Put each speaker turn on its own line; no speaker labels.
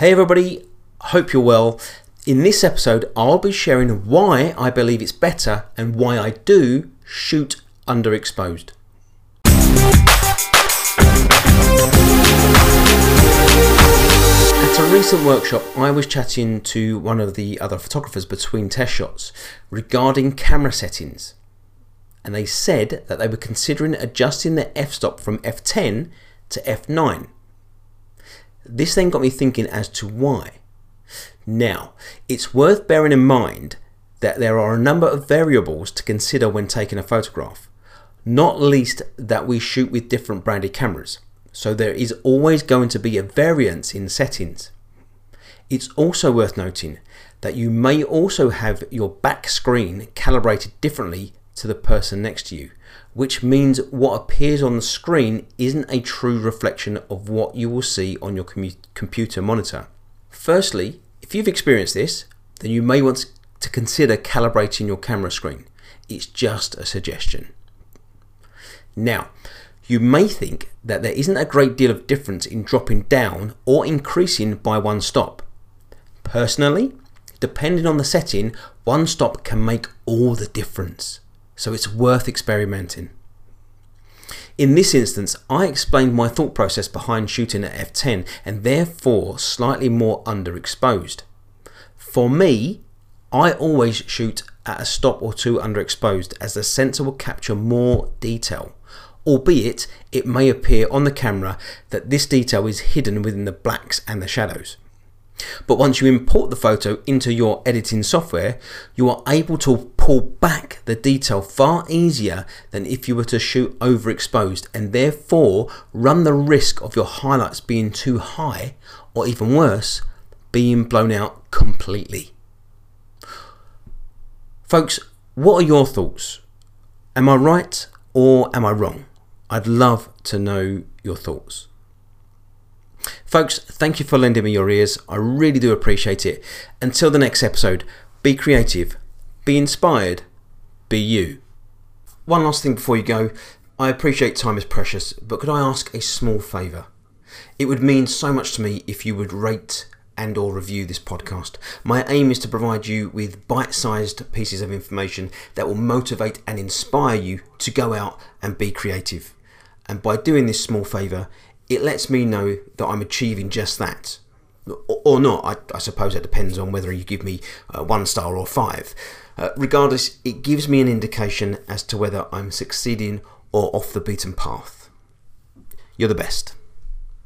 Hey everybody, hope you're well. In this episode, I'll be sharing why I believe it's better and why I do shoot underexposed. At a recent workshop, I was chatting to one of the other photographers between test shots regarding camera settings. And they said that they were considering adjusting their f stop from f10 to f9 this then got me thinking as to why. Now, it's worth bearing in mind that there are a number of variables to consider when taking a photograph, not least that we shoot with different branded cameras, so there is always going to be a variance in settings. It's also worth noting that you may also have your back screen calibrated differently to the person next to you, which means what appears on the screen isn't a true reflection of what you will see on your computer monitor. Firstly, if you've experienced this, then you may want to consider calibrating your camera screen. It's just a suggestion. Now, you may think that there isn't a great deal of difference in dropping down or increasing by one stop. Personally, depending on the setting, one stop can make all the difference so it's worth experimenting. In this instance, I explained my thought process behind shooting at f10 and therefore slightly more underexposed. For me, I always shoot at a stop or two underexposed as the sensor will capture more detail, albeit it may appear on the camera that this detail is hidden within the blacks and the shadows. But once you import the photo into your editing software, you are able to pull back the detail far easier than if you were to shoot overexposed and therefore run the risk of your highlights being too high or even worse, being blown out completely. Folks, what are your thoughts? Am I right or am I wrong? I'd love to know your thoughts. Folks, thank you for lending me your ears. I really do appreciate it. Until the next episode, be creative, be inspired, be you. One last thing before you go. I appreciate time is precious, but could I ask a small favour? It would mean so much to me if you would rate and or review this podcast. My aim is to provide you with bite-sized pieces of information that will motivate and inspire you to go out and be creative. And by doing this small favour, it lets me know that I'm achieving just that. Or not, I, I suppose it depends on whether you give me uh, one star or five. Uh, regardless, it gives me an indication as to whether I'm succeeding or off the beaten path. You're the best.